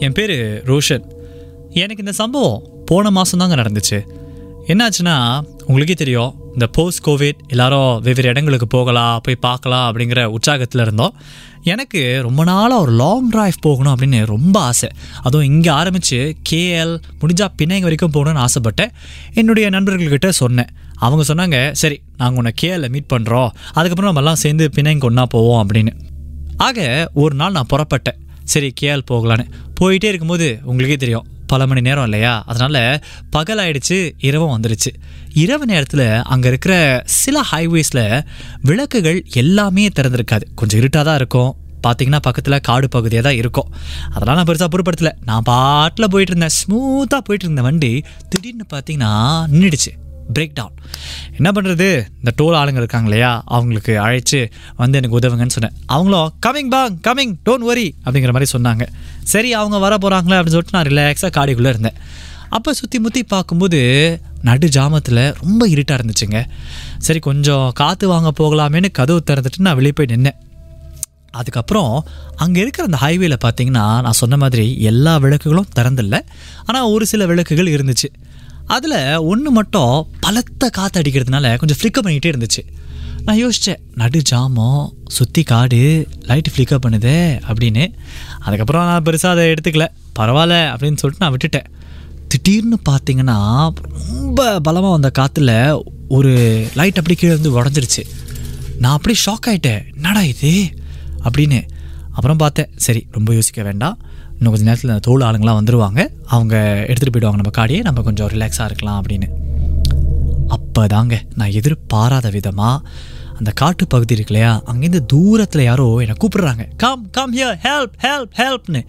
என் பேர் ரோஷன். எனக்கு இந்த சம்பவம் போன மாதம் தாங்க நடந்துச்சு. என்னாச்சுன்னா உங்களுக்கே தெரியும் இந்த போஸ்ட் கோவிட் எல்லாரும் வெவ்வேறு இடங்களுக்கு போகலாம் போய் பார்க்கலாம் அப்படிங்கிற உற்சாகத்தில் இருந்தோம். எனக்கு ரொம்ப நாளாக ஒரு லாங் ட்ரைவ் போகணும் அப்படின்னு ரொம்ப ஆசை. அதுவும் இங்கே ஆரம்பித்து கேஎல் முடிஞ்சால் பிணைங்க வரைக்கும் போகணும்னு ஆசைப்பட்டேன். என்னுடைய நண்பர்கள்கிட்ட சொன்னேன். அவங்க சொன்னாங்க சரி நாங்கள் உன்னை கேஎல்ல மீட் பண்ணுறோம் அதுக்கப்புறம் நம்ம எல்லாம் சேர்ந்து பிணைங்க ஒன்றா போவோம் அப்படின்னு. ஆக ஒரு நாள் நான் புறப்பட்டேன். சரி கேஎல் போகலான்னு. போயிட்டே இருக்கும்போது உங்களுக்கே தெரியும் பல மணி நேரம் இல்லையா? அதனால் பகல் ஆயிடுச்சு இரவும் வந்துடுச்சு இரவு நேரத்தில் அங்கே இருக்கிற சில ஹைவேஸில் விளக்குகள் எல்லாமே திறந்திருக்காது. கொஞ்சம் இருட்டாக தான் இருக்கும். பார்த்தீங்கன்னா பக்கத்தில் காடு பகுதியாக தான் இருக்கும். அதெல்லாம் நான் பெருசாக பொருட்படுத்தலை. நான் பாட்டில் போயிட்டு இருந்தேன். ஸ்மூத்தாக போயிட்டு இருந்த வண்டி திடீர்னு பார்த்தீங்கன்னா நின்றுடுச்சு பிரேக் டவுன் என்ன பண்ணுறது இந்த டோல் ஆளுங்க இருக்காங்க இல்லையா? அவங்களுக்கு அழைச்சி வந்து எனக்கு உதவுங்கன்னு சொன்னேன். அவங்களும் coming Pang coming don't worry அப்படிங்கிற மாதிரி சொன்னாங்க. சரி அவங்க வர போகிறாங்களே அப்படின்னு சொல்லிட்டு நான் ரிலாக்ஸாக காடிக்குள்ளே இருந்தேன். அப்போ சுற்றி முற்றி பார்க்கும்போது நடு ஜாமத்தில் ரொம்ப இருட்டாக இருந்துச்சுங்க. சரி கொஞ்சம் காற்று வாங்க போகலாமேன்னு கதவு திறந்துட்டு நான் வெளியே போய் நின்னேன். அதுக்கப்புறம் அங்கே இருக்கிற அந்த ஹைவேல பார்த்தீங்கன்னா நான் சொன்ன மாதிரி எல்லா விளக்குகளும் திறந்தில்ல. ஆனால் ஒரு சில விளக்குகள் இருந்துச்சு. அதில் ஒன்று மட்டும் பலத்த காற்று அடிக்கிறதுனால கொஞ்சம் ஃப்ளிக்கப் பண்ணிக்கிட்டே இருந்துச்சு. நான் யோசித்தேன் நடு ஜாமம் சுற்றி காடு லைட்டு ஃப்ளிக்கப் பண்ணுதே அப்படின்னு. அதுக்கப்புறம் நான் பெருசாக அதை எடுத்துக்கல. பரவாயில்ல அப்படின்னு சொல்லிட்டு நான் விட்டுட்டேன். திடீர்னு பார்த்தீங்கன்னா ரொம்ப பலமாக வந்த காற்றுல ஒரு லைட் அப்படி கீழே இருந்து உடஞ்சிருச்சு. நான் அப்படியே ஷாக் ஆகிட்டேன் என்னடா இது? அப்படின்னு. அப்புறம் பார்த்தேன் சரி ரொம்ப யோசிக்க வேண்டாம். இன்னும் கொஞ்சம் நேரத்தில் அந்த தோல் ஆளுங்களாம் வந்துடுவாங்க அவங்க எடுத்துகிட்டு போயிடுவாங்க. நம்ம காடியே நம்ம கொஞ்சம் ரிலாக்ஸாக இருக்கலாம் அப்படின்னு. அப்போ தாங்க நான் எதிர்பாராத விதமாக அந்த காட்டு பகுதி இருக்கு இல்லையா? அங்கேருந்து தூரத்தில் யாரோ என்னை கூப்பிடுறாங்க. Come come here help help ஹெல்ப்னு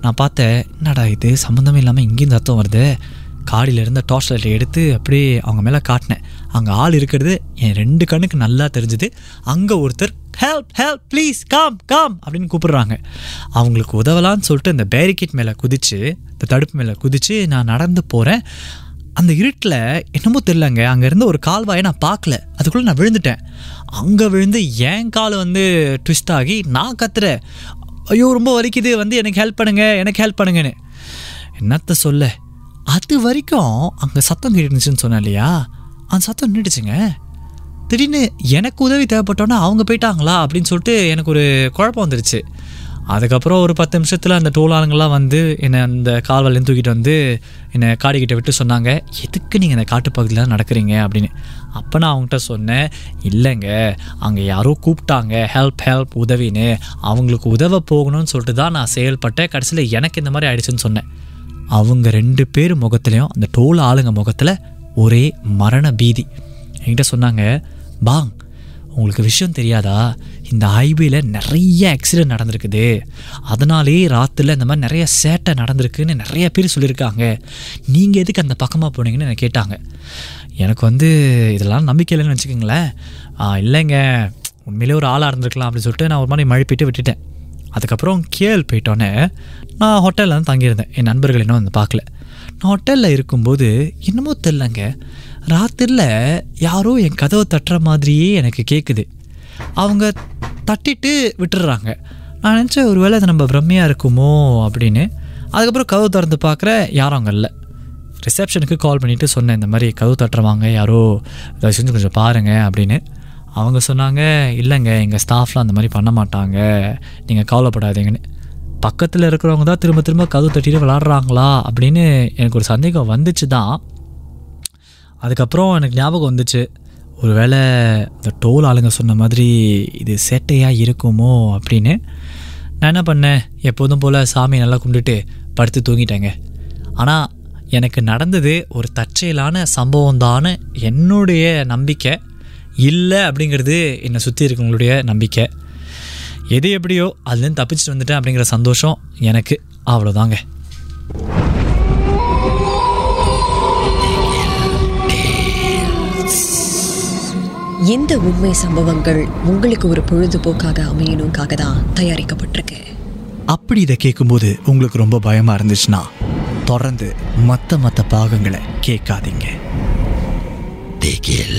நான் பார்த்தேன் என்னடா இது? சம்மந்தமே இல்லாமல் இங்கேருந்து அர்த்தம் வருது? காடியில் இருந்த டார்ச் லைட்டை எடுத்து அப்படியே அவங்க மேலே காட்டினேன். அங்கே ஆள் இருக்கிறது என் ரெண்டு கண்ணுக்கு நல்லா தெரிஞ்சுது. அங்கே ஒருத்தர் help help please come come அப்படின்னு கூப்பிடுறாங்க. அவங்களுக்கு உதவலான்னு சொல்லிட்டு இந்த பேரிகேட் மேலே குதிச்சு இந்த தடுப்பு மேலே குதிச்சு நான் நடந்து போகிறேன் அந்த இருட்டில் என்னமோ தெரிலங்க அங்கே இருந்த ஒரு கால்வாயை நான் பார்க்கல. அதுக்குள்ளே நான் விழுந்துட்டேன். அங்கே விழுந்து என் கால் வந்து ட்விஸ்ட் ஆகி நான் கத்துறேன். ஐயோ ரொம்ப வலிக்குது வந்து எனக்கு ஹெல்ப் பண்ணுங்க எனக்கு ஹெல்ப் பண்ணுங்கன்னு. என்னத்த சொல்ல அது வரைக்கும் அங்கே சத்தம் கேட்டுருந்துச்சுன்னு சொன்னேன் இல்லையா? அந்த சத்தம் நின்றுடுச்சுங்க திடீர்னு எனக்கு உதவி தேவைப்பட்டோன்னா அவங்க போயிட்டாங்களா அப்படின்னு சொல்லிட்டு எனக்கு ஒரு குழப்பம் வந்துருச்சு. அதுக்கப்புறம் ஒரு பத்து நிமிஷத்தில் அந்த டோலானுங்கள்லாம் வந்து என்னை அந்த கால்வாலேருந்து தூக்கிட்டு வந்து என்னை காடிக்கிட்ட விட்டு சொன்னாங்க எதுக்கு நீங்கள் அந்த காட்டுப்பகுதியில் நடக்கிறீங்க? அப்படின்னு. அப்போ நான் அவங்ககிட்ட சொன்னேன் இல்லைங்க அங்கே யாரோ கூப்பிட்டாங்க ஹெல்ப் ஹெல்ப் உதவின்னு. அவங்களுக்கு உதவ போகணும்னு சொல்லிட்டு தான் நான் செயல்பட்டேன். கடைசியில் எனக்கு இந்த மாதிரி ஆயிடுச்சுன்னு சொன்னேன். அவங்க ரெண்டு பேர் முகத்துலேயும் அந்த டோல் ஆளுங்க முகத்தில் ஒரே மரண பீதி. என்கிட்ட சொன்னாங்க பாங் உங்களுக்கு விஷயம் தெரியாதா? இந்த ஹைவேல நிறைய ஆக்சிடென்ட் நடந்திருக்குது. அதனாலே ராத்தில் இந்த மாதிரி நிறைய சேட்டை நடந்திருக்குன்னு நிறைய பேர் சொல்லியிருக்காங்க. நீங்கள் எதுக்கு அந்த பக்கமாக போனீங்கன்னு என்னை கேட்டாங்க. எனக்கு வந்து இதெல்லாம் நம்பிக்கை இல்லைன்னு வச்சுக்கோங்களேன். இல்லைங்க. உண்மையிலே ஒரு ஆளாக இருந்திருக்கலாம் அப்படின்னு சொல்லிட்டு நான் ஒரு மாதிரி மழுப்பிட்டு விட்டுட்டேன். அதுக்கப்புறம் கேஎல் போயிட்டோன்னே நான் ஹோட்டலில் தான் தங்கியிருந்தேன். என் நண்பர்கள் இன்னும் வந்து பார்க்கல. ஹோட்டலில் இருக்கும்போது என்னமோ தெரிலங்க. ராத்திரியில் யாரோ என் கதவை தட்டுற மாதிரியே எனக்கு கேட்குது அவங்க தட்டிட்டு விட்டுடுறாங்க நான் நினச்சேன் ஒருவேளை அது நம்ம பிரம்மையாக இருக்குமோ அப்படின்னு. அதுக்கப்புறம் கதவு திறந்து பார்க்குற யாரும் அங்கே இல்லை. ரிசப்ஷனுக்கு கால் பண்ணிவிட்டு சொன்னேன் இந்த மாதிரி கதவு தட்டுறவாங்க யாரோ? தயவு செஞ்சு கொஞ்சம் பாருங்கள் அப்படின்னு. அவங்க சொன்னாங்க இல்லைங்க எங்கள் ஸ்டாஃப்லாம் அந்த மாதிரி பண்ண மாட்டாங்க. நீங்கள் கவலைப்படாதீங்கன்னு. பக்கத்தில் இருக்கிறவங்க தான் திரும்ப திரும்ப கதவு தட்டிட்டு விளாட்றாங்களா அப்படின்னு எனக்கு ஒரு சந்தேகம் வந்துச்சு தான் அதுக்கப்புறம் எனக்கு ஞாபகம் வந்துச்சு. ஒரு வேளை இந்த டோல் ஆளுங்க சொன்ன மாதிரி இது சேட்டையாக இருக்குமோ அப்படின்னு. நான் என்ன பண்ணேன்? எப்போதும் போல் சாமியை நல்லா கும்பிட்டுட்டு படுத்து தூங்கிட்டேங்க. ஆனால் எனக்கு நடந்தது ஒரு தற்செயலான சம்பவம் தான் என்னுடைய நம்பிக்கை. இல்லை அப்படிங்கிறது என்னை சுற்றி இருக்கவங்களுடைய நம்பிக்கை. எது எப்படியோ அதுலேருந்து தப்பிச்சுட்டு வந்துட்டேன் அப்படிங்கிற சந்தோஷம் எனக்கு. அவ்வளோதாங்க இந்த உண்மை சம்பவங்கள் உங்களுக்கு ஒரு பொழுதுபோக்காக அமையணுக்காக தான் தயாரிக்கப்பட்டிருக்கு. அப்படி இதை கேட்கும்போது உங்களுக்கு ரொம்ப பயமாக இருந்துச்சுன்னா தொடர்ந்து மற்ற மற்ற பாகங்களை கேட்காதீங்க. திகில்